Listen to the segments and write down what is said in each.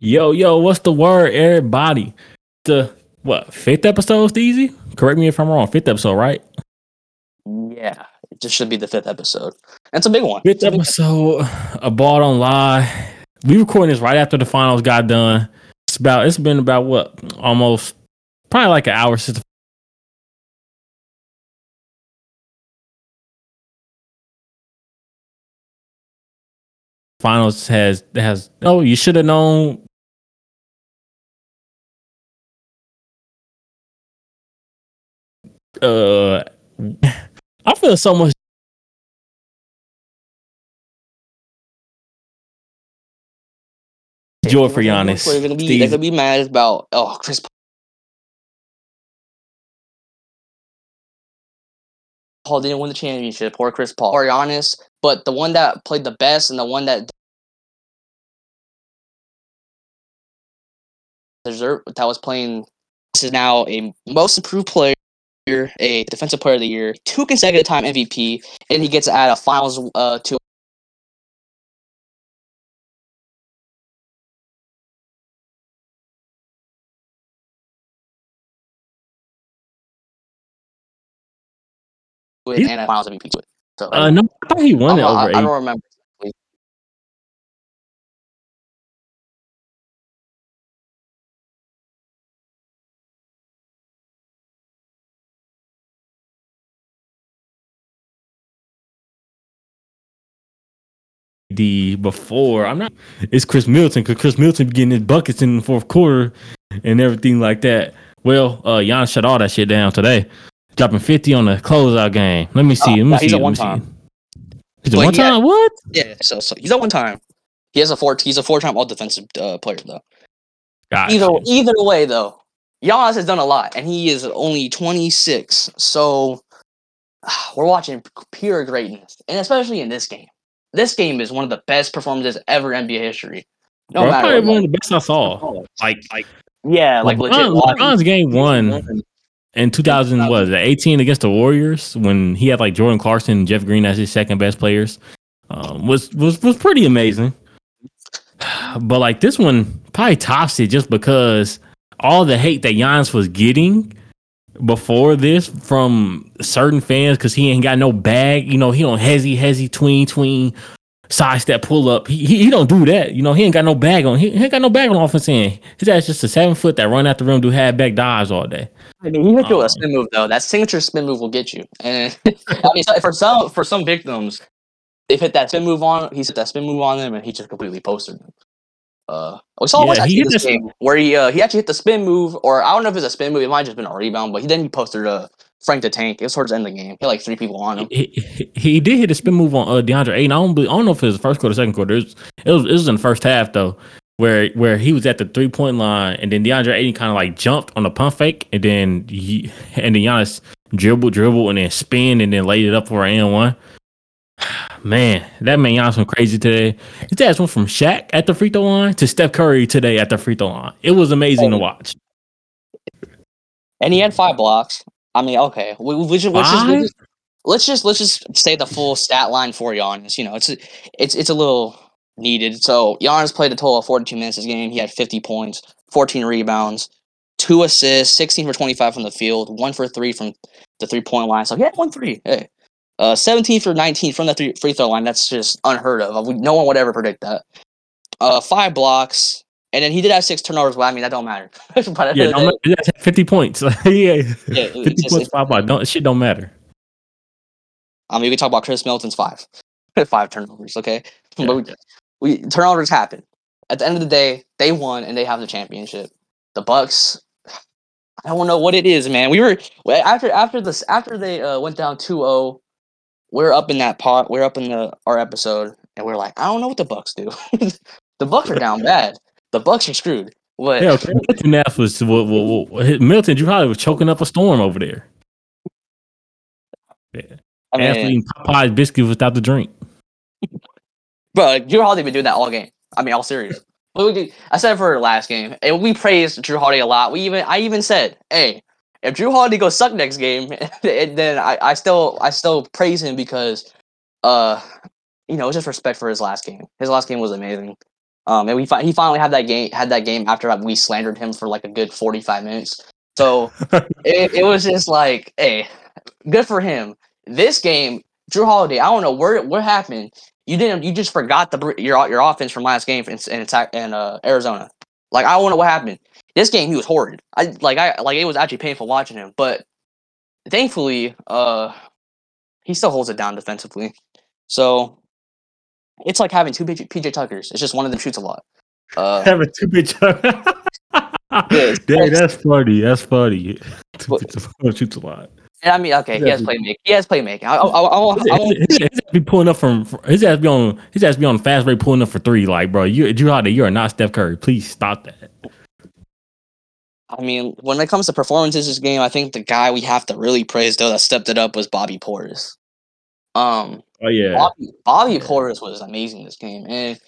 Yo, yo, what's the word, everybody? The what fifth episode, Steezy? Correct me if I'm wrong. Fifth episode, right? Yeah, it just should be the fifth episode. And it's a big one. Fifth It's a big- episode. A ball don't lie. We recording this right after the finals got done. It's about. It's been about what? Almost probably like an hour since. The finals has has. Oh, you should have known. Uh, I feel so much joy for Giannis. They're gonna be they're gonna be mad about oh Chris Paul didn't win the championship. Poor Chris Paul. Or Giannis, but the one that played the best and the one that deserved that was playing this is now a most improved player, a defensive player of the year, two consecutive time MVP, and he gets to add a finals uh to it He's- and a finals MVP to it. So Uh, no, I thought he won I'm it over I, I don't remember. the before. I'm not. It's Khris Middleton because Khris Middleton getting his buckets in the fourth quarter and everything like that. Well, uh, Giannis shut all that shit down today, dropping 50 on the closeout game. Let me see. Oh, let me yeah, see. he's a let me one-time. He's a one yeah. time. What? Yeah, so, so he's at one time. He has a four. He's a four-time All Defensive uh, player though. Gotcha. Either either way though, Giannis has done a lot, and he is only 26. So we're watching pure greatness, and especially in this game. This game is one of the best performances ever in NBA history. No Bro, matter probably what. one of the best I saw. Like, like Yeah, like legit. LeBron, watching- LeBron's game one in 2000 was it 18 against the Warriors when he had like Jordan Clarkson and Jeff Green as his second best players um, was was was pretty amazing. But like this one probably tops it just because all the hate that Giannis was getting before this from certain fans because he ain't got no bag. You know, he don't hezzy hezzy tween tween sidestep pull up. He, he he don't do that. You know, he ain't got no bag on. He, he ain't got no bag on offense end. His ass just a seven foot that run out the rim do half back dives all day. I mean, he hit you with Um, a spin move though. That signature spin move will get you. And I mean, for some for some victims, they've hit that spin move on. He's hit that spin move on them, and he just completely posted them. Uh, we saw Yeah, once actually this game where he uh, he actually hit the spin move, or I don't know if it's a spin move. It might have just been a rebound, but he then he posted uh, Frank the Tank. It was towards the end of the game. He had like three people on him. He, he, did hit a spin move on uh, DeAndre Ayton. I don't, believe- I don't know if it was the first quarter, second quarter. It was, it was, it was in the first half though, where where he was at the three point line, and then DeAndre Ayton kind of like jumped on a pump fake, and then he, and then Giannis dribble, dribble, and then spin, and then laid it up for an N one. Man, that man Giannis went crazy today. His ass went from Shaq at the free throw line to Steph Curry today at the free throw line. It was amazing to Oh. watch. and he had five blocks. I mean, okay, we, we just, let's, just, Five? let's just let's just let's just say the full stat line for Giannis. You know, it's it's it's a little needed. So Giannis played a total of 42 minutes this game. He had 50 points, 14 rebounds, two assists, 16 for 25 from the field, one for three from the three point line. So he had one three. Hey. Uh, 17 for 19 from the three free throw line. That's just unheard of. We, no one would ever predict that. Uh, five blocks, and then he did have six turnovers. But I mean, that don't matter. But at the end Yeah, of don't, day- matter. That's fifty points. yeah, Yeah, fifty it's points, five. Don't shit don't matter. I mean, we can talk about Khris Middleton's five, five turnovers. Okay, Yeah. but we, we turnovers happen. At the end of the day, they won and they have the championship. The Bucks, I don't know what it is, man. We were after after this after they uh, went down 2-0, we're up in that pot. We're up in the our episode, and we're like, I don't know what the Bucks do. the Bucks are down bad. The Bucks are screwed. What? Yeah, Milton Nath was what, what, what, Milton. You probably was choking up a storm over there. Yeah, I mean, Athlete Popeye's biscuit without the drink. Bro, Jrue Holiday been doing that all game. I mean, all serious. What we did, I said for last game, and we praised Jrue Holiday a lot. We even, I even said, hey, if Jrue Holiday goes suck next game, then I, I still, I still praise him because, uh, you know, it's just respect for his last game. His last game was amazing. Um, and we fi- he finally had that game had that game after we slandered him for like a good forty five minutes. So it, it was just like, hey, good for him. This game, Jrue Holiday, I don't know where what happened. You didn't. You just forgot the your your offense from last game in in, in uh, Arizona. Like I don't know what happened. This game he was horrid. I like I like it was actually painful watching him. But thankfully, uh, he still holds it down defensively. So it's like having two PJ Tuckers. It's just one of them shoots a lot. Uh, having two PJ. Tuckers. yeah, Dang, that's funny. That's funny. shoots a lot. And I mean, okay, he has playmaking. He has playmaking. I, I, I, I, his, his, be pulling up from his ass be on his ass be on fast break pulling up for three. Like, bro, you Jrue Holiday, you are not Steph Curry. Please stop that. I mean, when it comes to performances this game, I think the guy we have to really praise though that stepped it up was Bobby Portis. Um, oh yeah, Bobby, Bobby Portis was amazing this game, and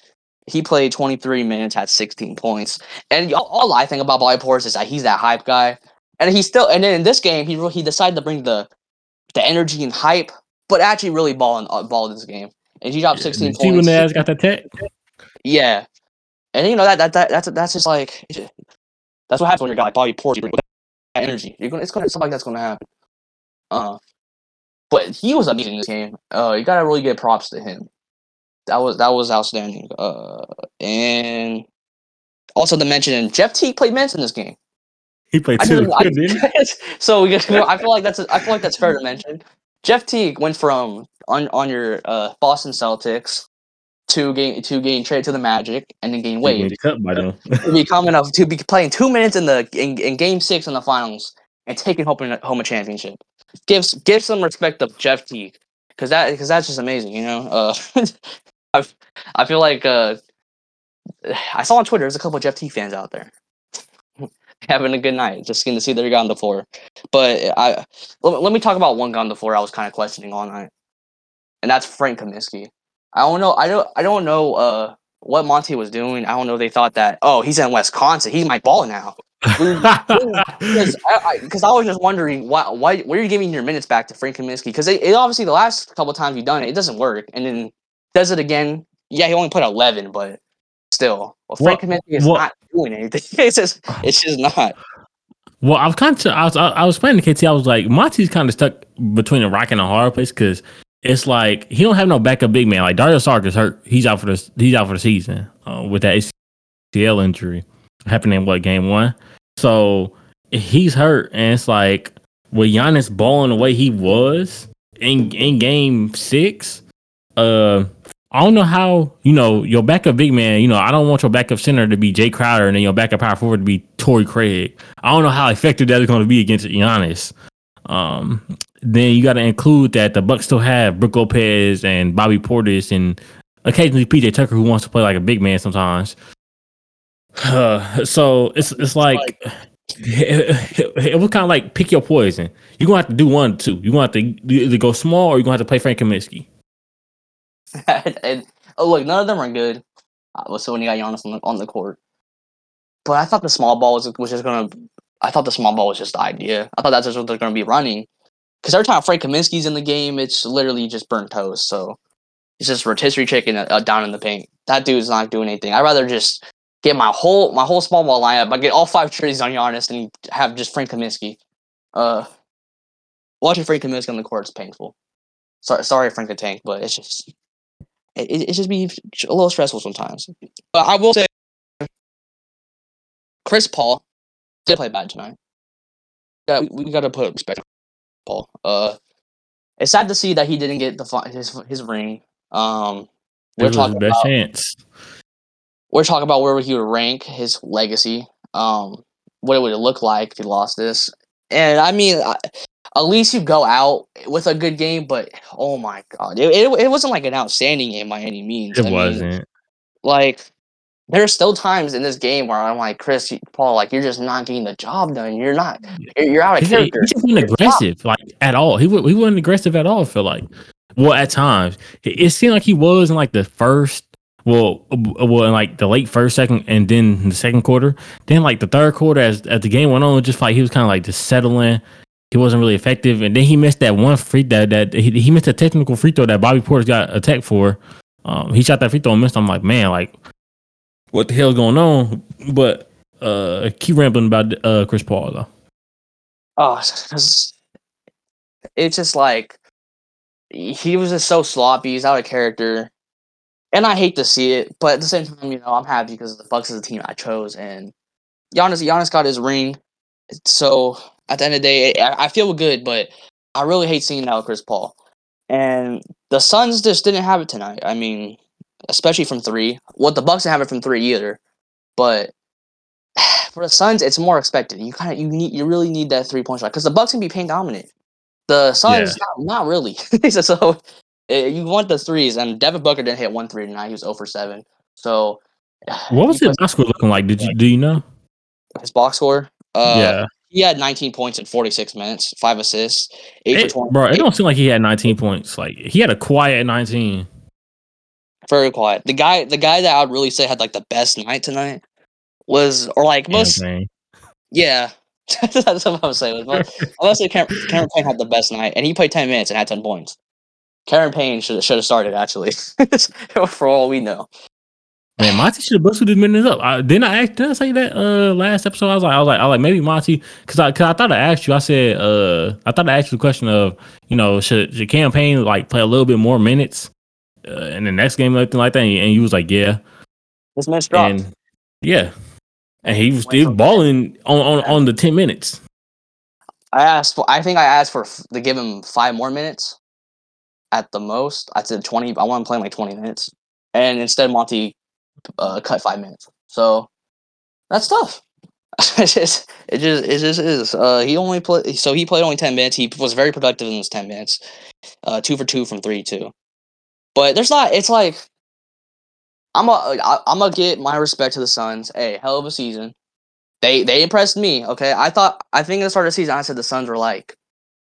he played 23 minutes, had 16 points. And all, all I think about Bobby Portis is that he's that hype guy, and he still. And then in this game, he he decided to bring the the energy and hype, but actually really ball in uh, ball in this game. And he dropped 16 yeah, points. See when the got that tech. Yeah, and you know that that, that that's that's just like that's what happens when you're like Bobby Portis. You bring that energy. You're gonna it's gonna something like that's gonna happen. Uh, but he was amazing in this game. Uh, you gotta really give props to him. That was that was outstanding. Uh, and also to mention, Jeff Teague played minutes in this game. He played two. I, so I feel like that's I feel like that's fair to mention. Jeff Teague went from on on your uh, Boston Celtics to gain to gain trade to the Magic and then gain weight. Cut by them. to be coming up to be playing two minutes in the in, in Game Six in the finals and taking home a championship. Gives give some respect to Jeff Teague because that because that's just amazing. You know, uh, I I feel like uh, I saw on Twitter there's a couple Jeff Teague fans out there having a good night, just getting to see their guy on the floor. But I let, let me talk about one guy on the floor I was kind of questioning all night, and that's Frank Kaminsky. I don't know. I don't. I don't know uh, what Monty was doing. I don't know. They thought that oh, he's in Wisconsin. He might ball now. Because I, I, I, was just wondering why, why, where are you giving your minutes back to Frank Kaminsky? Because it, it, obviously the last couple times you've done it, it doesn't work, and then does it again. Yeah, he only put eleven, but still, well, Frank Kaminsky is not doing anything. it's just, it's just not. Well, I was kind of, I was, I was playing the KT. I was like, Monty's kind of stuck between a rock and a hard place because it's like he don't have no backup big man. Like Dario Saric is hurt. He's out for the he's out for the season uh, with that ACL injury happening in what game one. So he's hurt, and it's like with Giannis balling the way he was in in game six. Uh, I don't know how you know your backup big man. You know, I don't want your backup center to be Jae Crowder and then your backup power forward to be Torrey Craig. I don't know how effective that is going to be against Giannis. Um, then you got to include that the Bucks still have Brook Lopez and Bobby Portis and occasionally PJ Tucker who wants to play like a big man sometimes. Uh, so it's it's like it, it, it was kind of like pick your poison. You're gonna have to do one or two. You're gonna have to either go small or you're gonna have to play Frank Kaminsky. and oh look, none of them are good. Uh, so when you got Giannis on the, on the court, but I thought the small ball was was just gonna. I thought the small ball was just the idea. I thought that's just what they're gonna be running. Because every time Frank Kaminsky's in the game, it's literally just burnt toast. So it's just rotisserie chicken uh, down in the paint. That dude's not doing anything. I'd rather just get my whole my whole small ball lineup. I get all five trees on Giannis and have just Frank Kaminsky. Uh, watching Frank Kaminsky on the court is painful. Sorry, sorry, Frank the Tank, but it's just it, it just be a little stressful sometimes. But I will say, Chris Paul did play bad tonight. Yeah, we, we got to put respect. Paul. Uh, it's sad to see that he didn't get the his his ring. Um, we're talking best about, chance. We're talking about where he would rank his legacy. Um, what it would look like if he lost this. And I mean, I, at least you go out with a good game. But oh my god, it, it, it wasn't like an outstanding game by any means. It I wasn't. Mean, like there are still times in this game where I'm like, Chris Paul, like you're just not getting the job done. You're not. You're, you're out of he's, character. He just wasn't aggressive, like at all. He he wasn't aggressive at all. I feel like. Well, at times it, seemed like he was in like the first. Well, well, in like the late first, second, and then the second quarter. Then like the third quarter, as as the game went on, just like he was kind of like just settling. He wasn't really effective, and then he missed that one free that that he, he missed a technical free throw that Bobby Portis got attacked for. Um, he shot that free throw and missed. I'm like, man, like what the hell's going on. But uh, keep rambling about uh Chris Paul though. Oh, it's just like he was just so sloppy. He's out of character, and I hate to see it. But at the same time, you know, I'm happy because the Bucks is the team I chose, and Giannis Giannis got his ring. So at the end of the day, I, I feel good, but I really hate seeing with Chris Paul. And the Suns just didn't have it tonight. I mean, especially from three. What well, the Bucks didn't have it from three either. But for the Suns, it's more expected. You kind of you need you really need that three point shot because the Bucks can be paint dominant. The Suns, yeah. not, not really. so eh, you want the threes, and Devin Booker didn't hit one three tonight. He was zero for seven. So what was his box score looking like? Did you do you know his box score? Uh, yeah, he had 19 points in 46 minutes, five assists, eight it, for 20. Bro, it don't seem like he had 19 points. Like he had a quiet 19. Very quiet. The guy, the guy that I would really say had like the best night tonight was, or like most, yeah, that's what I was saying. Unless Cameron, Cameron Payne had the best night, and he played 10 minutes and had 10 points. Cameron Payne should should have started actually, for all we know. Man, Monty should have busted his minutes up. I, didn't I ask, did I say that uh last episode? I was like, I was like, I was like, maybe Monty, because I, cause I thought I asked you. I said, uh, I thought I asked you the question of, you know, should should Cam Payne like play a little bit more minutes uh, in the next game, or anything like that? And, and you was like, yeah. This man's dropped. And, yeah, and he was still balling on, on on the ten minutes. I asked for. I think I asked for to give him five more minutes at the most. I said twenty. I want to play like twenty minutes, and instead Monty uh, cut five minutes. So that's tough. it just it just it just is. Uh, he only played so he played only ten minutes. He was very productive in those ten minutes. Uh, two for two from three two. But there's not. It's like I'm a I'm gonna get my respect to the Suns. Hey, hell of a season. They they impressed me. Okay, I thought I think at the start of the season I said the Suns were like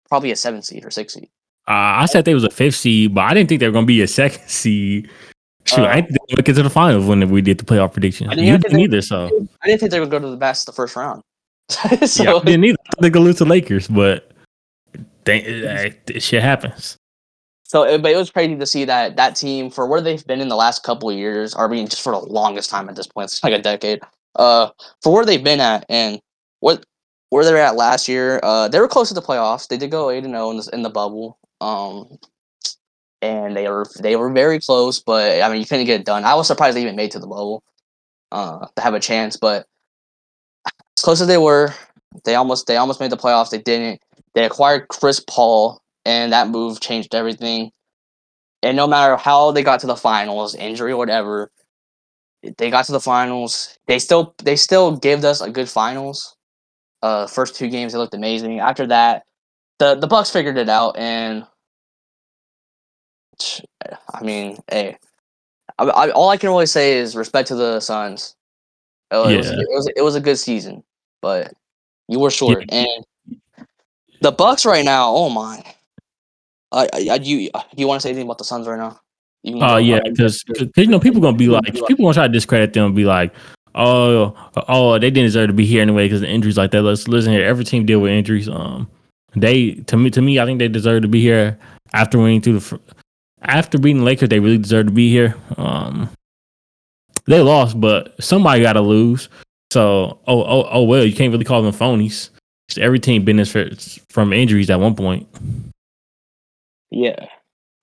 probably a seven seed or six seed. Uh, I said they was a fifth seed, but I didn't think they were gonna be a second seed. Shoot, uh, I didn't make it to the finals when we did the playoff prediction. I didn't, you didn't either, so I didn't think they would go to the best the first round. so, yeah, I didn't either. They go lose to Lakers, but they, uh, shit happens. So, it, but it was crazy to see that that team for where they've been in the last couple of years, or I mean, just for the longest time at this point, it's like a decade. Uh, for where they've been at and what where they're at last year, uh, they were close to the playoffs. They did go eight and zero in the bubble. Um, and they were they were very close, but I mean you couldn't get it done. I was surprised they even made to the bubble uh, to have a chance, but as close as they were, they almost they almost made the playoffs. They didn't. They acquired Chris Paul, and that move changed everything. And no matter how they got to the finals, injury or whatever, they got to the finals. They still they still gave us a good finals. Uh, first two games they looked amazing. After that, the the Bucks figured it out, and I mean, hey, I, I, all I can really say is respect to the Suns. It, yeah. was, it was it was a good season, but you were short. Yeah. And the Bucks right now, oh my, uh, you you want to say anything about the Suns right now? Oh uh, yeah, because you know people gonna be like people gonna try to discredit them and be like, oh oh they didn't deserve to be here anyway because the injuries like that. Let's listen here. Every team deal with injuries. Um, they to me to me I think they deserve to be here after winning through the after beating Lakers, they really deserve to be here. Um, they lost, but somebody got to lose. So, oh, oh, oh, well, you can't really call them phonies. Every team been from injuries at one point. Yeah,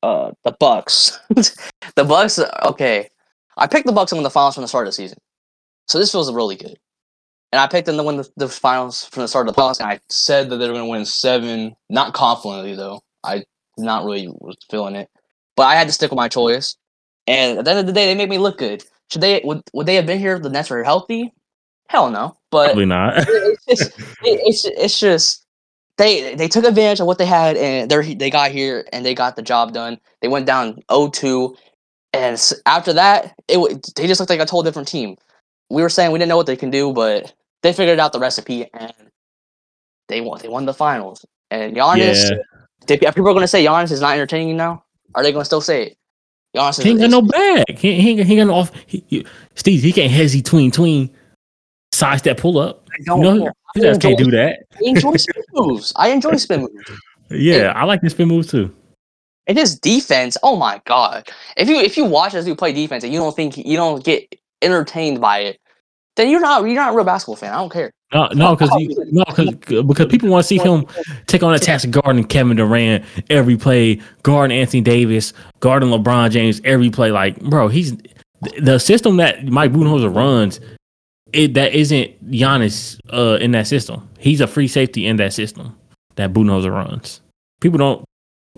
uh, the Bucks. the Bucks. Okay, I picked the Bucks win the finals from the start of the season, so this feels really good. And I picked them to win the, the finals from the start of the playoffs, and I said that they were going to win seven. Not confidently though. I not really was feeling it. But I had to stick with my choice. And at the end of the day, they make me look good. Should they would would they have been here if the Nets were healthy? Hell no. But probably not. it's just it, it's it's just they they took advantage of what they had and they they got here and they got the job done. They went down 0-2 and after that, it they just looked like a total different team. We were saying we didn't know what they can do, but they figured out the recipe and they won. They won the finals. And Giannis, yeah. people are going to say Giannis is not entertaining now. Are they gonna still say it? Giannis he ain't got no bag. He, he, he got no off. He, he, Steve, he can't hezzy tween tween size that pull up. I don't. You know, he just can't do that. I enjoy spin moves. I enjoy spin moves. Yeah, and, I like the spin moves too. And his defense, oh my god! If you if you watch us do play defense and you don't think you don't get entertained by it, then you're not you're not a real basketball fan. I don't care. No, no, because no, because because people want to see him take on a task guarding Kevin Durant every play, guarding Anthony Davis, guarding LeBron James every play. Like, bro, he's the system that Mike Budenholzer runs. It that isn't Giannis uh, in that system. He's a free safety in that system that Budenholzer runs. People don't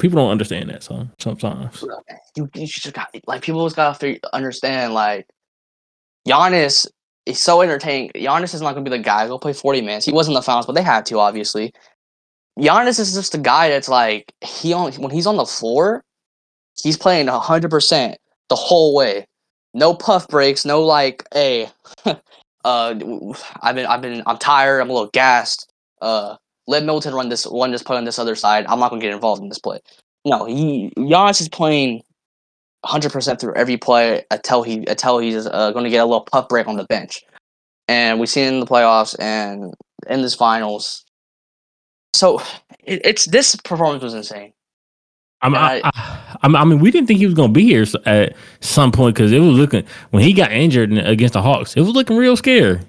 people don't understand that. So sometimes You, you just got like people just gotta understand like Giannis is so entertaining. Giannis is not gonna be the guy who'll play 40 minutes. He was in the finals, but they had to obviously. Giannis is just a guy that's like he on when he's on the floor, he's playing hundred percent the whole way. No puff breaks, no like, hey, uh, I've been, I've been, I'm tired, I'm a little gassed. Uh, let Middleton run this one, just play on this other side. I'm not gonna get involved in this play. No, he Giannis is playing 100 percent through every play until he until he's uh, going to get a little puff break on the bench, and we've seen in the playoffs and in this finals. So it, it's this performance was insane. I'm, I, I, I, I mean, we didn't think he was going to be here at some point because it was looking when he got injured against the Hawks. It was looking real scary.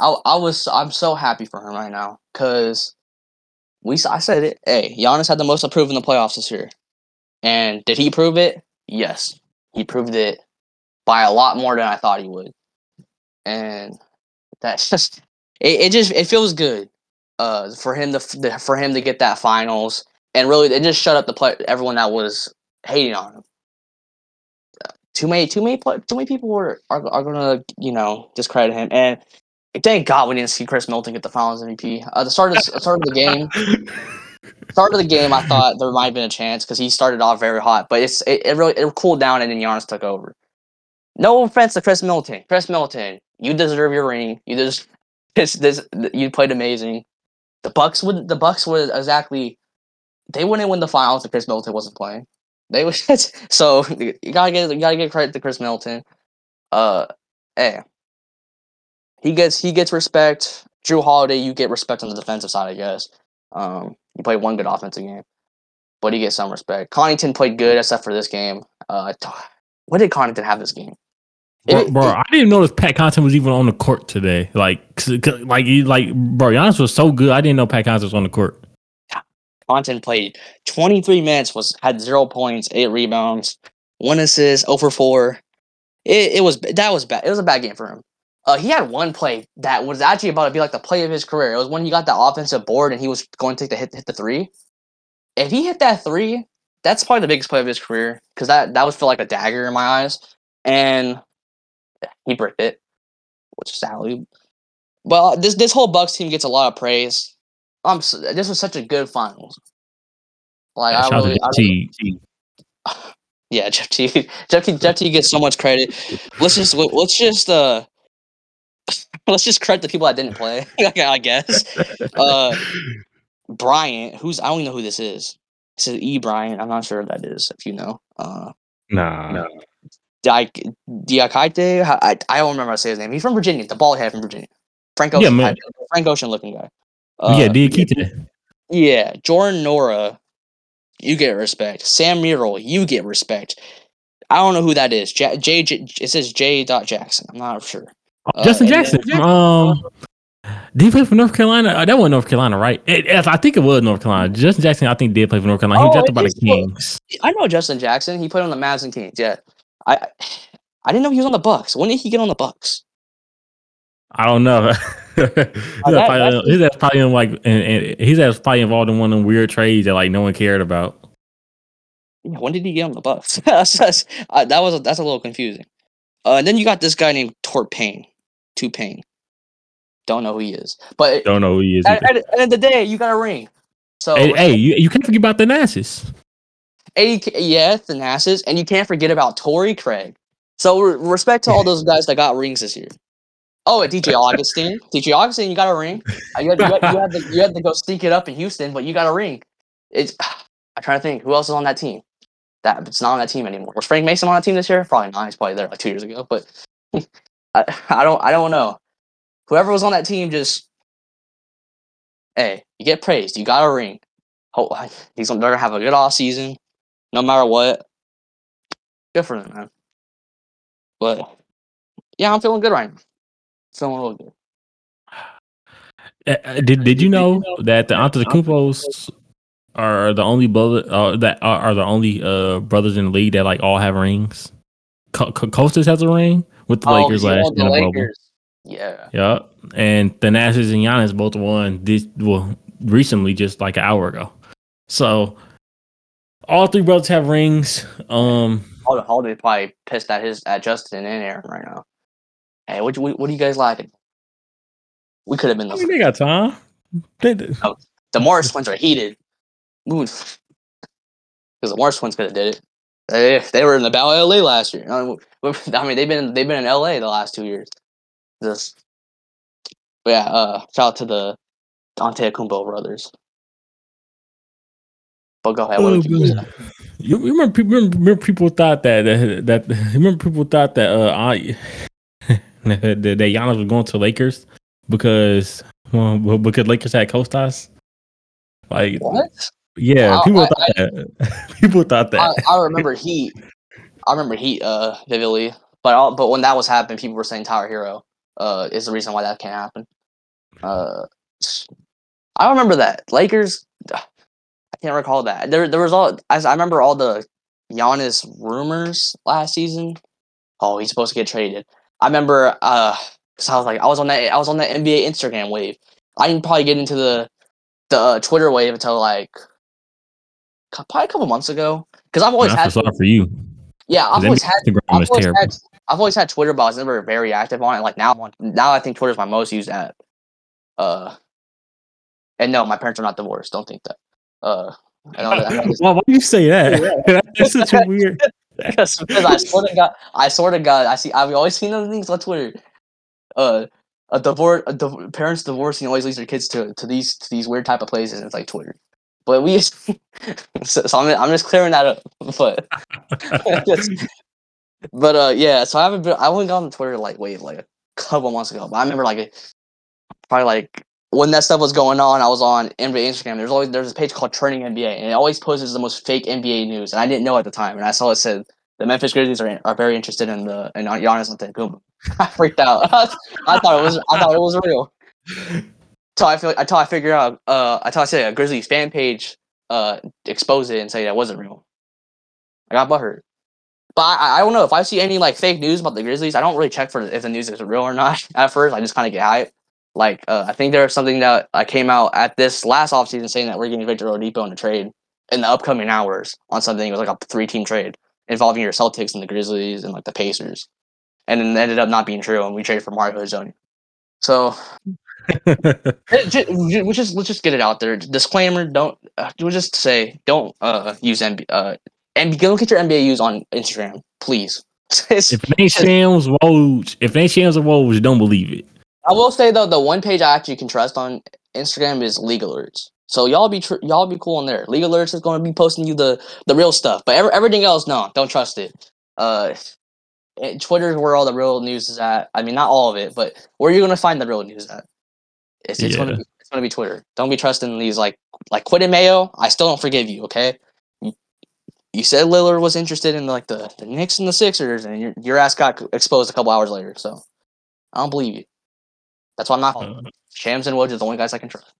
I, I was I'm so happy for him right now because we I said it. Hey, Giannis had the most approved in the playoffs this year, and did he prove it? Yes, he proved it by a lot more than I thought he would, and that's just it. it just it feels good uh, for him to for him to get that finals, and really it just shut up the play everyone that was hating on him. Too many, too many, too many people were are, are gonna you know discredit him, and thank God we didn't see Khris Middleton get the Finals MVP. Uh, the start of the start of the game, start of the game, I thought there might have been a chance because he started off very hot, but it's it, it really it cooled down and then Giannis took over. No offense to Khris Middleton, Khris Middleton, you deserve your ring. You just this this you played amazing. The Bucks would the Bucks would exactly they wouldn't win the finals if Khris Middleton wasn't playing. They would so you gotta get you gotta get credit to Khris Middleton. Uh, hey, he gets he gets respect. Jrue Holiday, you get respect on the defensive side, I guess. Um, he played one good offensive game, but he gets some respect. Connaughton played good, except for this game. Uh, what did Connaughton have this game? Bro, it, bro it, I didn't notice Pat Connaughton was even on the court today. Like, like, like, bro, Giannis was so good. I didn't know Pat Connaughton was on the court. Connaughton played 23 minutes, was had zero points, eight rebounds, one assist, over four. It, it was that was bad. It was a bad game for him. Uh, he had one play that was actually about to be like the play of his career. It was when he got the offensive board and he was going to take the hit, hit the three. If he hit that three, that's probably the biggest play of his career because that that would feel like a dagger in my eyes. And he bricked it, which is sadly. But this this whole Bucks team gets a lot of praise. Um, this was such a good finals. Like yeah, I really, I really yeah, Jeff T. Jeff T. Jeff T. gets so much credit. Let's just let's just uh let's just credit the people that didn't play. I guess. Uh, Bryant, who's I don't even know who this is. This is E. Bryant. I'm not sure if that is. If you know. Uh, nah. No. Diakite. I, I don't remember how to say his name. He's from Virginia. The ball head from Virginia. Frank Ocean. Yeah, Frank Ocean looking guy. Uh, yeah, Diakite. Yeah, Jordan Nwora. You get respect. Sam Merrill. You get respect. I don't know who that is. J. J, J it says J. Jackson. I'm not sure. Uh, Justin Jackson. um, did he play for North Carolina? Uh, that wasn't North Carolina, right? It, it, I think it was North Carolina. Justin Jackson, I think, did play for North Carolina. He was oh, drafted by the Kings. I know Justin Jackson. He played on the Mavs and Kings. Yeah, I I didn't know he was on the Bucks. When did he get on the Bucks? I don't know. he's, uh, that, probably, he's probably in like, and, and he's probably involved in one of them weird trades that like no one cared about. Yeah, when did he get on the Bucks? that's, that's, uh, that was a, that's a little confusing. Uh, and then you got this guy named Tort Payne. To Payne. Don't know who he is, but don't know who he is. At, at, at the end of the day, you got a ring. So hey, hey you, you can't forget about the Nasses. Hey, yeah, the Nasses, and you can't forget about Torrey Craig. So respect to all those guys that got rings this year. Oh, DJ Augustin, DJ Augustin, you got a ring. Uh, you had, you, had, you, had to, you had to go sneak it up in Houston, but you got a ring. It's I'm trying to think who else is on that team. That it's not on that team anymore. Was Frank Mason on that team this year? Probably not. He's probably there like two years ago. But I, I don't I don't know. Whoever was on that team just hey, you get praised. You got a ring. Hope he's they're gonna have a good off season, no matter what. Good for them, man. But yeah, I'm feeling good right now. Feeling real good. Uh, did Did you know that the Antetokounmpos are the only brother uh, that are, are the only uh, brothers in the league that like all have rings? Co- Co- Kostas has a ring with the Oh, Lakers last the year. in the bubble. Lakers. Yeah. Yeah, and the Nash's and Giannis both won this well recently, just like an hour ago. So all three brothers have rings. Um, Holiday, Holiday probably pissed at his at Justin and Aaron right now. Hey, what what, what are you guys lacking? We could have been I the mean, they got time. They, they- the Morris twins are heated. Because the Morris twins could have did it. They, they were in the Battle of LA last year. I mean, they've been they've been in LA the last two years. Just, yeah. Uh, shout out to the Antetokounmpo brothers. But go ahead. What Oh, you. You remember people remember, remember people thought that that, that remember people thought that uh I, that, that Giannis was going to Lakers because well well, because Lakers had Kostas. Like What? Yeah, I- people I- thought that. people thought I, that. I remember Heat. I remember Heat uh vividly, but all, but when that was happening, people were saying Tyler Herro uh is the reason why that can't happen. Uh, I remember that Lakers. I can't recall that. There there was all I, I remember all the Giannis rumors last season. Oh, he's supposed to get traded. I remember uh because I was like I was on that I was on that NBA Instagram wave. I didn't probably get into the the uh, Twitter wave until like probably a couple months ago because I've always Man, had feel for you. yeah I've 'cause always had Instagram I've always had I've always had Twitter, but I was never very active on it. Like now, I'm on, now I think Twitter's my most used app. Uh, and no, my parents are not divorced. Don't think that. Uh, I know that, I know this- Why, why do you say that? That's such a weird. because, because I sort of got, I sort of got, I see, I've always seen those things on Twitter. Uh, a divorce, a div- parents divorcing always leads their kids to to these to these weird type of places. And it's like Twitter, but we, so, so I'm I'm just clearing that up. But but uh, yeah. So I haven't been, I got on Twitter like wave like a couple months ago. But I remember like probably like when that stuff was going on, I was on NBA Instagram. There's always there's a page called Trending NBA, and it always posts the most fake NBA news. And I didn't know at the time, and I saw it said the Memphis Grizzlies are, are very interested in the in Giannis Antetokounmpo. I freaked out. I thought it was I thought it was real. Until I feel until I figured out uh until I said a Grizzlies fan page uh exposed it and say that wasn't real. I got butthurt. But I, I don't know if I see any like fake news about the Grizzlies. I don't really check for if the news is real or not at first. I just kind of get hyped. Like uh, I think there's something that uh, came out at this last offseason saying that we're getting Victor Oladipo in a trade in the upcoming hours on something. It was like a three team trade involving your Celtics and the Grizzlies and like the Pacers, and then it ended up not being true, and we traded for Mario Hezonja. So eh, ju- ju- we just let's just get it out there. Disclaimer: Don't uh, we'll just say don't uh, use NBA uh and go at your NBA use on Instagram, please. If ain't Shams Woj, if ain't Shams Woj, don't believe it. I will say though, the one page I actually can trust on Instagram is League Alerts. So y'all be tr- y'all be cool on there. League Alerts is going to be posting you the the real stuff, but ev- everything else, no, don't trust it. Uh, Twitter is where all the real news is at. I mean, not all of it, but where you're going to find the real news at. It's, it's gonna be it's going to be Twitter. Don't be trusting these like like Quinn and Mayo. I still don't forgive you. Okay. You- said Lillard was interested in like the, the Knicks and the Sixers, and your your ass got exposed a couple hours later. So I don't believe you. That's why I'm not. Uh, Shams and Woj are the only guys I can trust.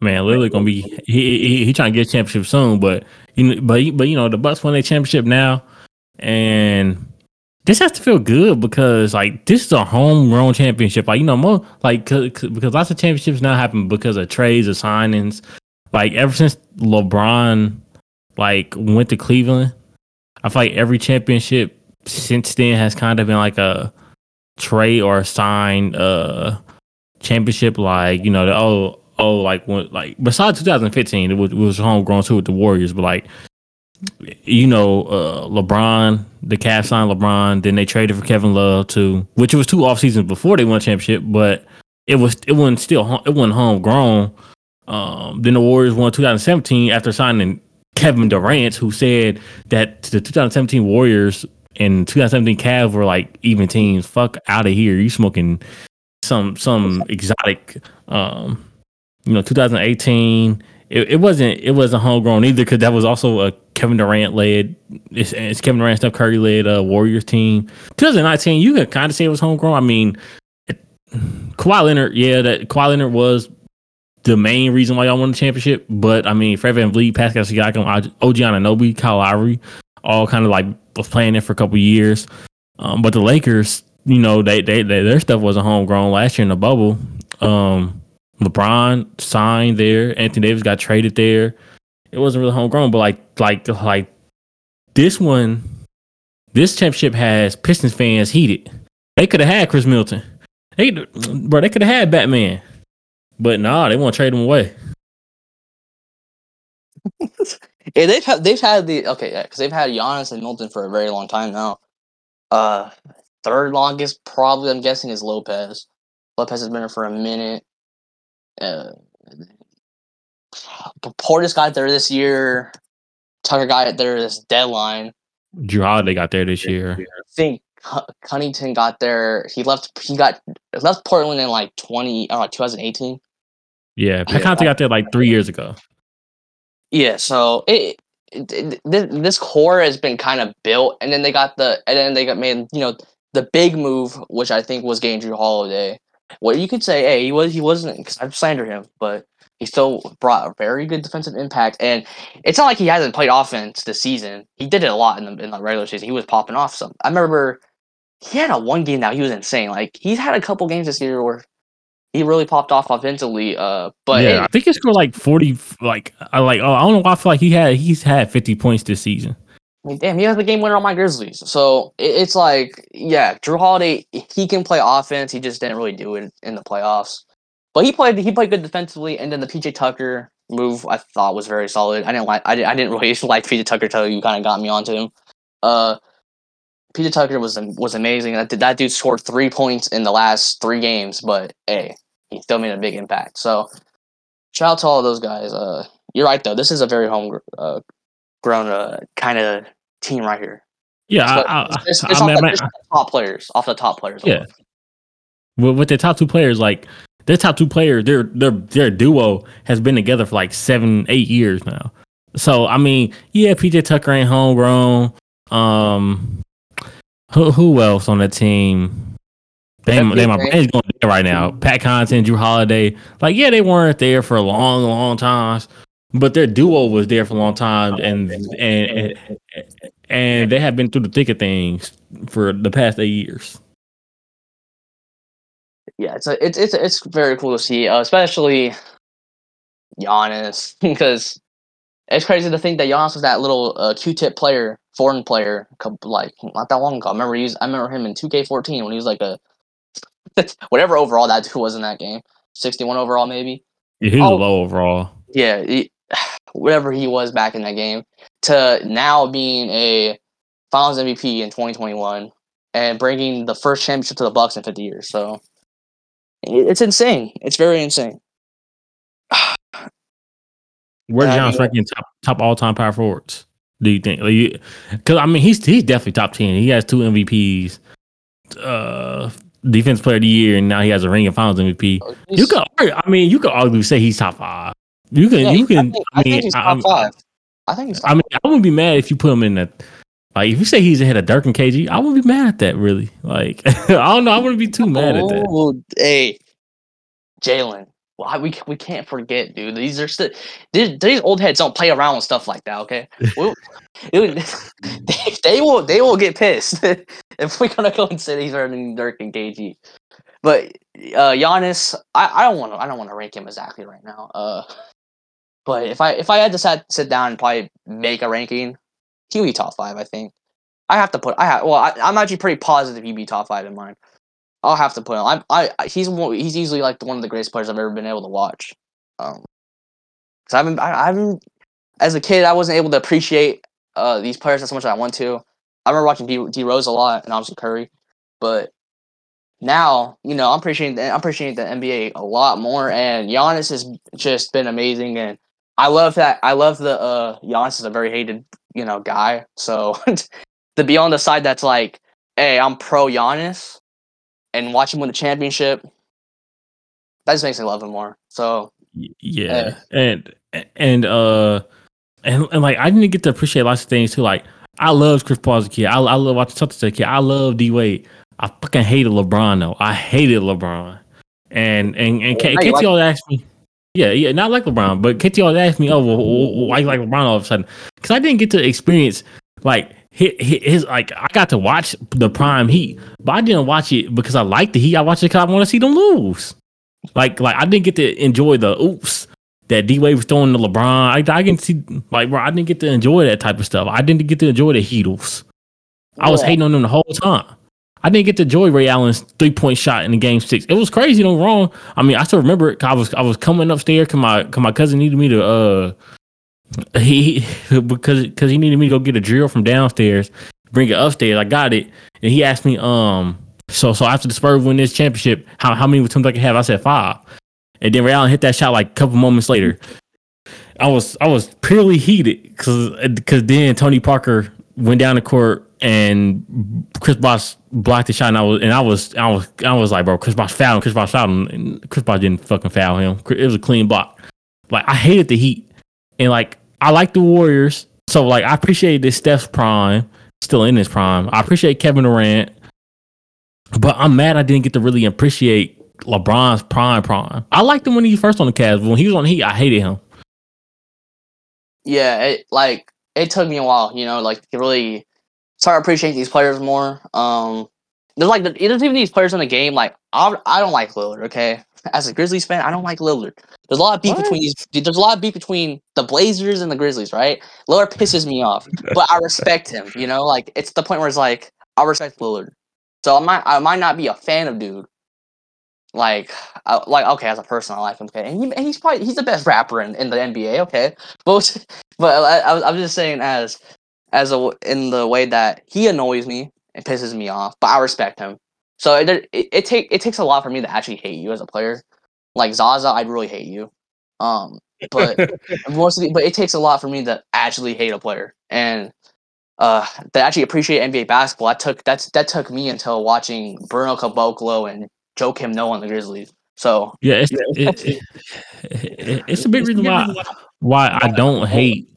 man, Lillard gonna be he he, he trying to get a championship soon, but you know, but but you know the Bucks won their championship now, and this has to feel good because like this is a homegrown championship. Like you know, more like cause, 'cause- because lots of championships now happen because of trades or signings. Like ever since LeBron like went to Cleveland, I feel like every championship since then has kind of been like a trade or a signed uh championship. Like you know, the, oh oh like when like besides 2015, it was, it was homegrown too with the Warriors, but like you know, uh, LeBron, the Cavs signed LeBron. Then they traded for Kevin Love too, which was two off seasons before they won a championship, but it was it wasn't still it wasn't homegrown. Um, then the Warriors won 2017 after signing Kevin Durant, who said that the 2017 Warriors and 2017 Cavs were like even teams. Fuck out of here! You smoking some some exotic. Um, you know, 2018. It, it wasn't it wasn't homegrown either because that was also a Kevin Durant led. It's, it's Kevin Durant, Steph Curry led uh, Warriors team. 2019, you could kind of say it was homegrown. I mean, it, Kawhi Leonard, yeah, that Kawhi Leonard was the main reason why y'all won the championship. But I mean, Fred Van VanVleet, Pascal Siakam, OG Anunoby, Kyle Lowry, all kind of like was playing there for a couple years. Um, but the Lakers, you know, they, they, they their stuff wasn't homegrown last year in the bubble. Um, LeBron signed there. Anthony Davis got traded there. It wasn't really homegrown, but like like like this one, this championship has Pistons fans heated. They could have had Khris Middleton. They bro, they could have had Batman. But nah, they want to trade him away. yeah, they've had they've had the okay, because they've had Giannis and Middleton for a very long time now. Uh, third longest probably I'm guessing is Lopez. Lopez has been there for a minute. Uh, Portis got there this year. Tucker got there this deadline. Jrue Holiday got there this year. I think Connaughton got there. He left. He got left Portland in like twenty, uh, 2018. Yeah, Conte got there like three years ago. Yeah, so it, it, it, this core has been kind of built, and then they got the, and then they got made, you know, the big move, which I think was getting Jrue Holiday. Well, you could say, hey, he was, he wasn't, because I've slandered him, but he still brought a very good defensive impact, and it's not like he hasn't played offense this season. He did it a lot in the in the regular season. He was popping off some. I remember he had a one game now. He was insane. Like he's had a couple games this year where he really popped off offensively. Uh, but yeah, I think he scored like forty. Like I like. Oh, I don't know why I feel like he had he's had fifty points this season. I mean, damn, he has the game winner on my Grizzlies. So it, it's like, yeah, Jrue Holiday, he can play offense. He just didn't really do it in the playoffs. But he played he played good defensively, and then the PJ Tucker move I thought was very solid. I didn't like I, I didn't really like PJ Tucker until you kind of got me onto him. Uh, PJ Tucker was was amazing. That that dude scored three points in the last three games, but hey, he still made a big impact. So shout out to all those guys. Uh, you're right though. This is a very home uh, grown uh, kind of team right here. Yeah, so I, I, it's, it's I mean, the, top players off the top players. Yeah, with, with the top two players, like their top two players, their their their duo has been together for like seven, eight years now. So I mean, yeah, PJ Tucker ain't homegrown. Um, who who else on the team? They, they my brain's going there right now. Pat Connaughton, Jrue Holiday. Like, yeah, they weren't there for a long, long time, but their duo was there for a long time, and and and, and they have been through the thick of things for the past eight years. Yeah, it's a, it's it's it's very cool to see, uh, especially Giannis, because it's crazy to think that Giannis was that little uh, Q-tip player, foreign player, like not that long ago. I remember he was, I remember him in 2K14 when he was like a whatever overall that dude was in that game, 61 overall maybe. Yeah, he was oh, low overall. Yeah, he, whatever he was back in that game to now being a Finals MVP in 2021 and bringing the first championship to the Bucks in 50 years. So it's insane. It's very insane. Where's Giannis ranking top top all time power forwards? Do you think? Because like, I mean, he's he's definitely top ten. He has two MVPs, uh, defense player of the year, and now he has a ring of finals MVP. Oh, you could, I mean, you could arguably say he's top five. You can, yeah, you can. I think, I, mean, I think he's top I, five. I think. I mean, I wouldn't be mad if you put him in that. Like, if you say he's ahead of Dirk and KG, I wouldn't be mad at that. Really, like, I don't know. I wouldn't be too mad at that. Oh, hey, Jalen, well, we we can't forget, dude. These are still these, these old heads don't play around with stuff like that. Okay, we'll, they, they will they will get pissed if we're gonna go and say he's better than Dirk and KG. But uh Giannis, I, I don't want to I don't want to rank him exactly right now. Uh, but if I if I had to sit sit down and probably make a ranking, he'll be top five. I think I have to put I have well I, I'm actually pretty positive he'd be top five in mine. I'll have to put him. I, I, he's he's easily like one of the greatest players I've ever been able to watch. Um, cause I've been, I, I've been, as a kid, I wasn't able to appreciate uh these players as much as I want to. I remember watching D, D Rose a lot and obviously Curry, but now you know I'm appreciating the, I'm appreciating the NBA a lot more. And Giannis has just been amazing, and I love that. I love the uh Giannis is a very hated you know guy, so to be on the side that's like, hey, I'm pro Giannis and watch him win the championship, that just makes me love him more. So yeah, and and uh, and, and like I didn't get to appreciate lots of things too. Like I love Chris Paul as a kid. I, I love watching Celtics as a kid. I love D Wade. I fucking hated LeBron though. I hated LeBron. And and and K- KT always asked me, yeah, yeah, not like LeBron, but KT always asked me, oh, well, why you like LeBron all of a sudden? Because I didn't get to experience like his, his, like I got to watch the prime Heat, but I didn't watch it because I liked the Heat. I watched it because I want to see them lose. Like like I didn't get to enjoy the oops that D Wade was throwing to LeBron. I, I can see like bro, I didn't get to enjoy that type of stuff. I didn't get to enjoy the Heatles. I was hating on them the whole time. I didn't get to enjoy Ray Allen's three point shot in the game six. It was crazy, no wrong. I mean, I still remember it. I was I was coming upstairs because my cause my cousin needed me to uh he because because he needed me to go get a drill from downstairs, bring it upstairs. I got it, and he asked me um so so after the Spurs win this championship, how how many attempts I could have? I said five, and then Ray Allen hit that shot like a couple moments later. I was I was purely heated because because then Tony Parker went down the court and Chris Bosh blocked the shot, and I was and I was I was I was like, bro, Chris Bosh fouled him. Chris Bosh fouled and Chris Bosh didn't fucking foul him. It was a clean block. Like I hated the Heat, and like I like the Warriors, so like I appreciate this Steph's prime, still in his prime. I appreciate Kevin Durant, but I'm mad I didn't get to really appreciate LeBron's prime prime. I liked him when he was first on the Cavs, but when he was on the Heat, I hated him. Yeah, it, like it took me a while, you know, like to really start appreciating these players more. Um, there's like there's even these players in the game. Like I, I don't like Lillard. Okay, as a Grizzlies fan, I don't like Lillard. There's a lot of beef what? between these. There's a lot of beef between the Blazers and the Grizzlies, right? Lillard pisses me off, but I respect him. You know, like it's the point where it's like I respect Lillard, so I might I might not be a fan of dude. Like, I, like okay, as a person, I like him. Okay, and, he, and he's probably he's the best rapper in, in the NBA. Okay, but but I, I, I'm just saying as as a in the way that he annoys me and pisses me off, but I respect him. So it it, it take it takes a lot for me to actually hate you as a player. Like Zaza, I'd really hate you. Um, but mostly, but it takes a lot for me to actually hate a player and uh to actually appreciate NBA basketball. That took that's that took me until watching Bruno Caboclo and Joakim Noah on the Grizzlies. So yeah, it's it, it, it's a big reason why why I don't hate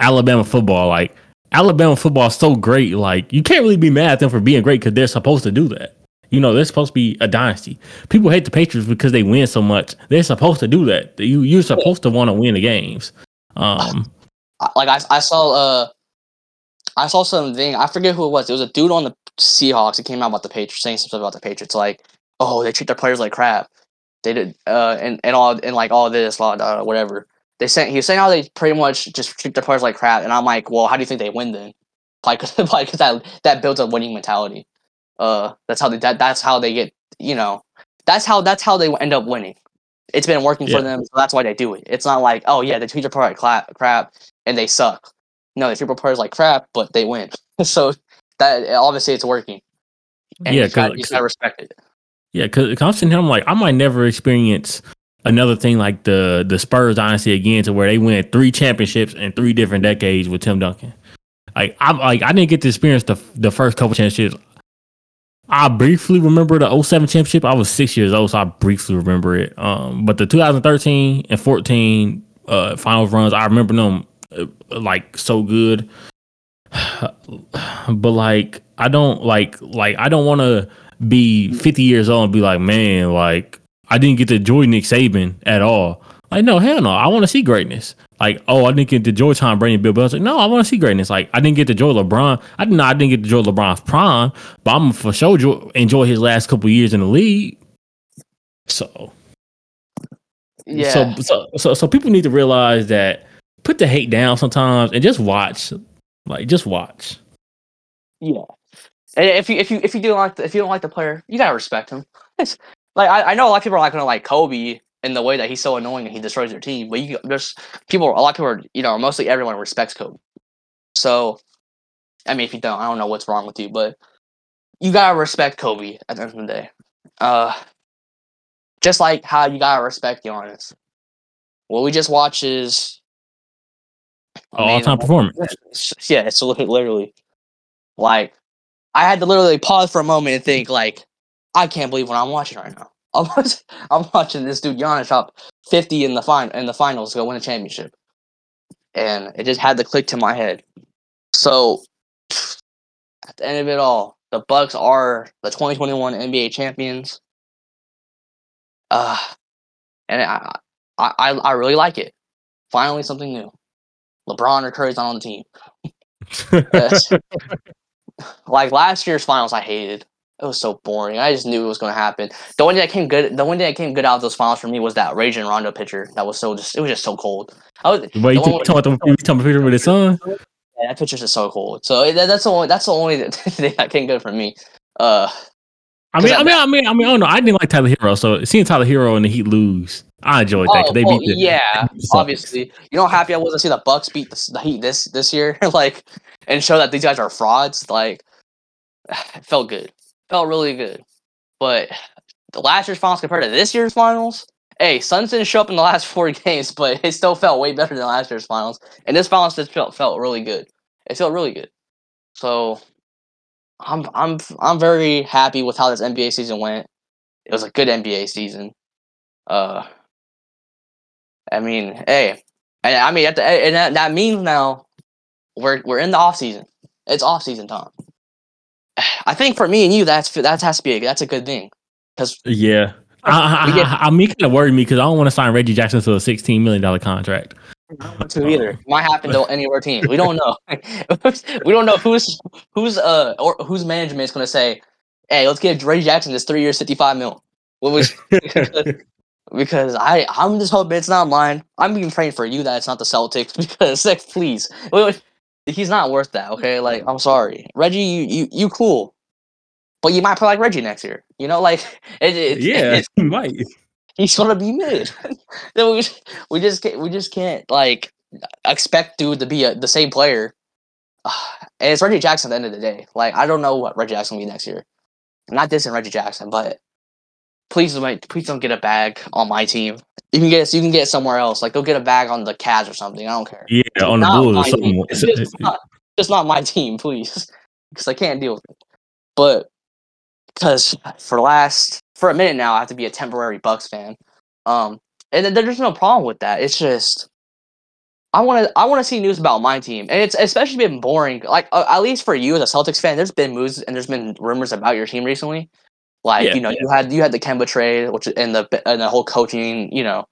Alabama football. Like Alabama football is so great. Like you can't really be mad at them for being great because they're supposed to do that. You know, they're supposed to be a dynasty. People hate the Patriots because they win so much. They're supposed to do that. You you're supposed to want to win the games. Um, like I I saw uh I saw something. I forget who it was. It was a dude on the Seahawks. It came out about the Patriots, saying something about the Patriots, like, oh, they treat their players like crap. They did, uh, and and all and like all this, uh, whatever they say he was saying how they pretty much just treat their players like crap, and I'm like, well, how do you think they win then? Like, like that that builds a winning mentality. Uh, that's how they that that's how they get you know that's how that's how they end up winning. It's been working yeah. for them, so that's why they do it. It's not like, oh yeah, they treat their players like crap and they suck. No, they treat their players like crap, but they win. so that obviously it's working. And yeah, you gotta, you gotta respect it. Yeah, because I'm sitting here, I'm like, I might never experience another thing like the the Spurs dynasty again to where they win three championships in three different decades with Tim Duncan. Like I like I didn't get to experience the the first couple championships. I briefly remember the 07 championship. I was six years old, so I briefly remember it. Um, but the 2013 and 14 uh, finals runs, I remember them uh, like so good. but like I don't like like I don't want to be 50 years old and be like, man, like I didn't get to enjoy Nick Saban at all. Like, no, hell no. I want to see greatness. Like, oh, I didn't get to enjoy Tom Brady and Bill Belichick. No, I want to see greatness. Like, I didn't get to enjoy LeBron. I didn't. I didn't get to enjoy LeBron's prime, but I'm for sure enjoy his last couple years in the league. So, yeah. So, so, so, so people need to realize that put the hate down sometimes and just watch. Like, just watch. Yeah. And if you if you if you do like the, if you don't like the player, you gotta respect him. It's, like I, I know a lot of people are not gonna like Kobe in the way that he's so annoying and he destroys their team, but you there's people a lot of people are you know mostly everyone respects Kobe. So, I mean, if you don't, I don't know what's wrong with you, but you gotta respect Kobe at the end of the day. Uh, just like how you gotta respect Giannis. What we just watched is all time performance. Yeah, it's literally like I had to literally pause for a moment and think like I can't believe what I'm watching right now. I'm watching, I'm watching this dude Giannis drop 50 in the fin- in the finals to go win a championship. and it just had to click to my head. So at the end of it all, the Bucks are the 2021 NBA champions. Uh, and I, I, I really like it. Finally, something new. LeBron or Curry's not on the team. like last year's finals, I hated. It was so boring. I just knew it was going to happen. The one that came good, the one day that came good out of those finals for me was that Rajon Rondo pitcher. That was so just, it was just so cold. I was, Wait, you talking about the, picture with his son? Yeah, that picture's just so cold. So that, that's the only, that's the only thing that came good for me. Uh, I mean, I mean, I mean, I mean, I don't know. I didn't like Tyler Herro, so seeing Tyler Herro and the Heat lose, I enjoyed that oh, they well, beat. The, yeah, obviously. You know how happy I was to see the Bucks beat the, the Heat this this year, like, and show that these guys are frauds. Like, it felt good, felt really good. But the last year's finals compared to this year's finals, hey, Suns didn't show up in the last four games, but it still felt way better than last year's finals. And this finals just felt felt really good. It felt really good. So I'm I'm I'm very happy with how this NBA season went. It was a good NBA season. Uh, I mean, hey, and I mean, at the, and that, that means now we're we're in the off season. It's off season time. I think for me and you, that's that has to be a, that's a good thing. Because yeah, I, I, get, I, I mean, kind of worried me because I don't want to sign Reggie Jackson to a sixteen million dollar contract. Not To either might happen to any of our teams. We don't know. we don't know who's who's uh or whose management is going to say, "Hey, let's give Reggie Jackson this three years, fifty five mil." What was because I I'm just hoping it's not mine. I'm being praying for you that it's not the Celtics because like, please, he's not worth that. Okay, mm-hmm. like I'm sorry, Reggie, you you you cool, but you might play like Reggie next year. You know, like it, it, yeah, it, he might. He's gonna be mid. we, just, we just can't, we just can't like expect dude to be a, the same player. And it's Reggie Jackson at the end of the day. Like I don't know what Reggie Jackson will be next year. I'm not dissing Reggie Jackson, but please don't please don't get a bag on my team. You can get you can get somewhere else. Like go get a bag on the Cavs or something. I don't care. Yeah, on the Bulls or something. It's just, not, just not my team, please, because I can't deal with it. But because for last for a minute now, I have to be a temporary Bucks fan. Um, and there's no problem with that. It's just I want to I want to see news about my team, and it's especially been boring. Like uh, at least for you as a Celtics fan, there's been moves and there's been rumors about your team recently. Like yeah, you know, yeah. you had you had the Kemba trade, which and the and the whole coaching you know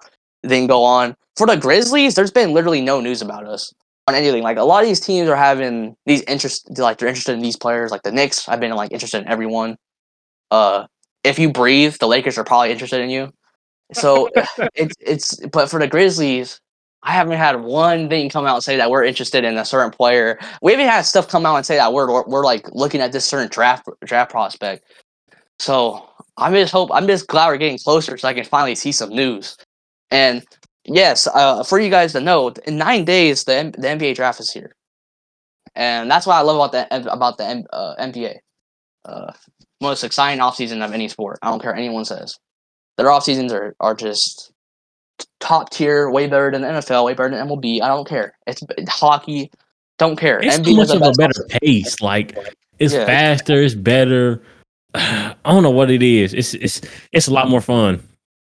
thing go on. For the Grizzlies, there's been literally no news about us on anything. Like a lot of these teams are having these interest, like they're interested in these players. Like the Knicks, I've been like interested in everyone. Uh, if you breathe, the Lakers are probably interested in you. So it's it's but for the Grizzlies, I haven't had one thing come out and say that we're interested in a certain player. We haven't had stuff come out and say that we're we're, we're like looking at this certain draft draft prospect. So I'm just hope I'm just glad we're getting closer so I can finally see some news. And yes, uh, for you guys to know, in nine days the the NBA draft is here, and that's what I love about the about the uh, NBA. Uh, most exciting offseason of any sport. I don't care anyone says. Their off seasons are, are just top tier, way better than the NFL, way better than MLB. I don't care. It's, it's hockey. Don't care. It's NBA too much of a better pace. Like it's yeah. faster. It's better. I don't know what it is. It's it's it's a lot more fun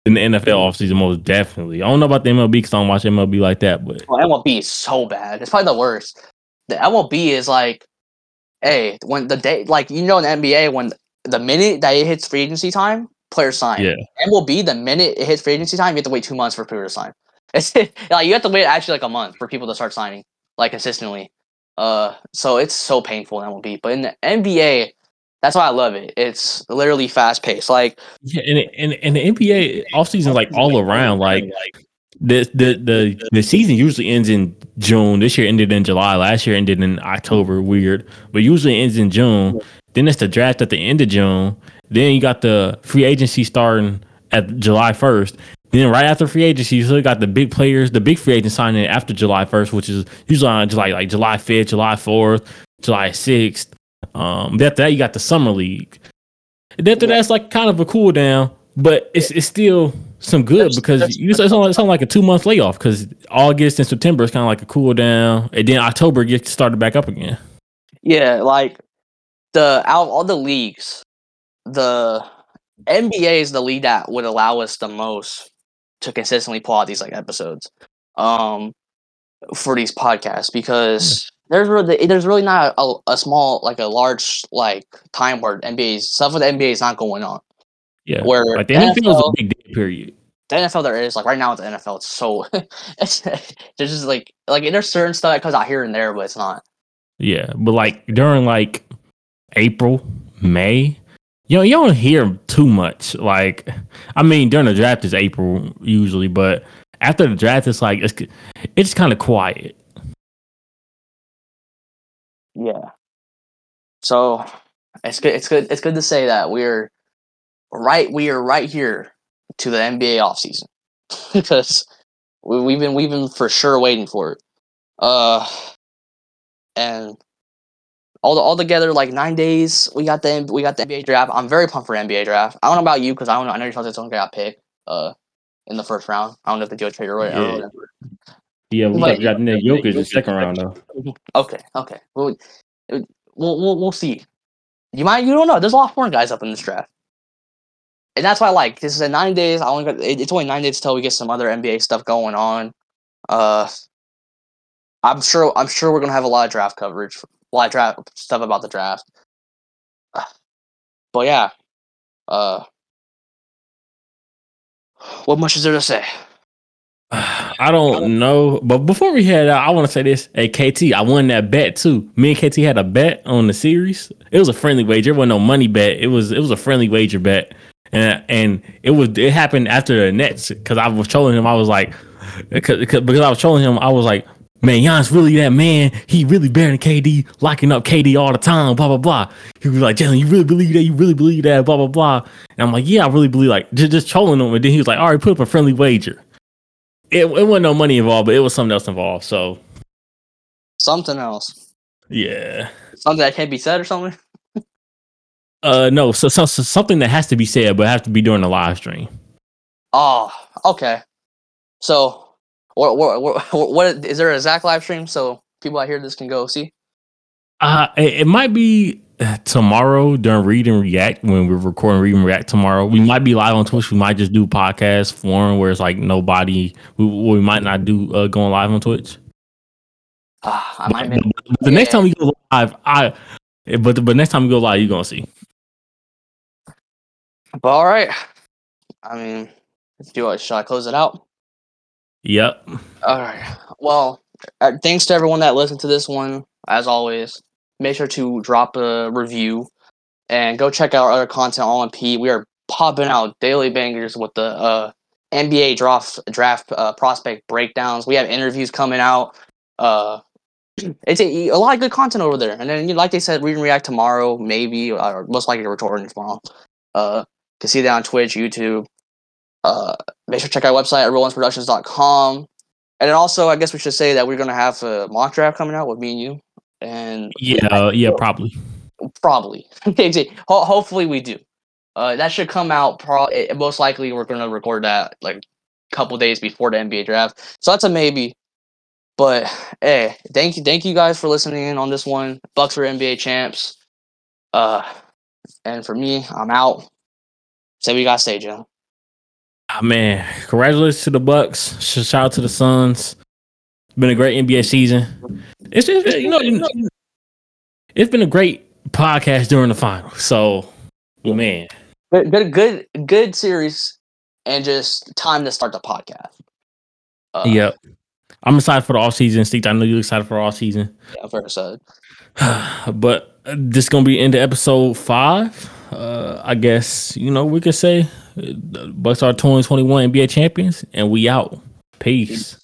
than the NFL offseason, most definitely. I don't know about the MLB because I don't watch MLB like that. But well, MLB is so bad. It's probably the worst. The MLB is like, hey, when the day, like you know, in the NBA, when the minute that it hits free agency time, players sign. Yeah. MLB the minute it hits free agency time, you have to wait two months for people to sign. It's like you have to wait actually like a month for people to start signing like consistently. Uh, so it's so painful in MLB, but in the NBA, that's why I love it. It's literally fast paced. Like yeah, and and, and the NBA off season like all around. Like the the the the season usually ends in June. This year ended in July. Last year ended in October. Weird, but usually ends in June. Then it's the draft at the end of June. Then you got the free agency starting at July 1st. Then right after free agency, you still got the big players, the big free agents signing after July 1st, which is usually on July like July 5th, July 4th, July 6th. Um, after that, you got the summer league. And after that's like kind of a cool down, but it's it's still some good because you it's it's like a two month layoff because August and September is kind of like a cool down, and then October gets started back up again. Yeah, like the out of all the leagues, the NBA is the league that would allow us the most to consistently pull out these like episodes. Um, for these podcasts because there's really there's really not a, a small like a large like time where NBA stuff with the NBA is not going on. Yeah, Where like the NFL NFL is a big day period. the NFL there is like right now with the NFL it's so it's there's just like like there's certain stuff that comes out here and there but it's not. Yeah, but like during like April, May, you know, you don't hear too much. Like, I mean, during the draft is April usually, but after the draft, it's like it's it's kind of quiet. Yeah. So it's good. It's good. It's good to say that we're right. We are right here to the NBA offseason because we, we've been we've been for sure waiting for it. Uh, and all the, all together like nine days. We got the we got the NBA draft. I'm very pumped for NBA draft. I don't know about you because I don't know. I know your Celtics don't got picked uh in the first round. I don't know if they do a trade or whatever. Yeah, we Like- got got Nick Jokic in the second round though. Okay, okay. Well, we'll we'll, we'll see. You might you don't know. There's a lot more guys up in this draft, and that's why I like this is in nine days. I only got it's only nine days till we get some other NBA stuff going on. Uh, I'm sure I'm sure we're gonna have a lot of draft coverage, a lot of draft stuff about the draft. But yeah, uh, what much is there to say? I don't know, but before we head out, I want to say this. Hey, KT, I won that bet too. Me and KT had a bet on the series. It was a friendly wager. It wasn't no money bet. It was it was a friendly wager bet, and and it was it happened after the Nets because I was trolling him. I was like, because, because I was trolling him. I was like, man, Giannis really that man. He really than KD, locking up KD all the time. Blah blah blah. He was like, Jalen, you really believe that? You really believe that? Blah blah blah. And I'm like, yeah, I really believe. Like just just trolling him, and then he was like, all right, put up a friendly wager it, it wasn't no money involved, but it was something else involved. So Something else, yeah, something that can't be said or something. uh, no, so, so, so something that has to be said, but has to be during the live stream. Oh, okay. So, what, what, what, what is there a Zach live stream so people out here this can go see? Uh, it, it might be tomorrow during Read and React when we're recording Read and React tomorrow. We might be live on Twitch. We might just do podcast forum where it's like nobody. We, we might not do uh, going live on Twitch. Ah, I might make, But the next time we go live, I. But but next time we go live, you're gonna see. but all right. I mean, do I, should I close it out? Yep. All right. Well, uh, thanks to everyone that listened to this one. As always, make sure to drop a review and go check out our other content on P. We are popping out daily bangers with the uh, NBA draft draft uh, prospect breakdowns. We have interviews coming out. Uh, it's a, a lot of good content over there. And then, like they said, we can react tomorrow, maybe, or most likely recording tomorrow. Uh, you can see that on Twitch, YouTube. Uh, make sure to check our website at rollinsproductions.com. And then also, I guess we should say that we're gonna have a mock draft coming out with me and you, and Yeah. yeah. Probably. probably, Ho- hopefully, we do. Uh, that should come out. Pro- most likely, we're gonna record that like a couple days before the NBA draft, so that's a maybe. But hey, thank you, thank you guys for listening in on this one. Bucks for NBA champs. Uh, and for me, I'm out. Say what you gotta say, Joe. Ah, man, congratulations to the Bucks. Shout out to the Suns. Been a great NBA season. It's just you know, you know, it's been a great podcast during the finals. So, man, Good, good, good, good series, and just time to start the podcast. Uh, yep. I'm excited for the off season. Steve, I know you're excited for the off season. yeah, very excited. but this is gonna be into episode five. Uh, I guess you know we could say uh, Bucks are 2021 NBA champions, and we out. Peace.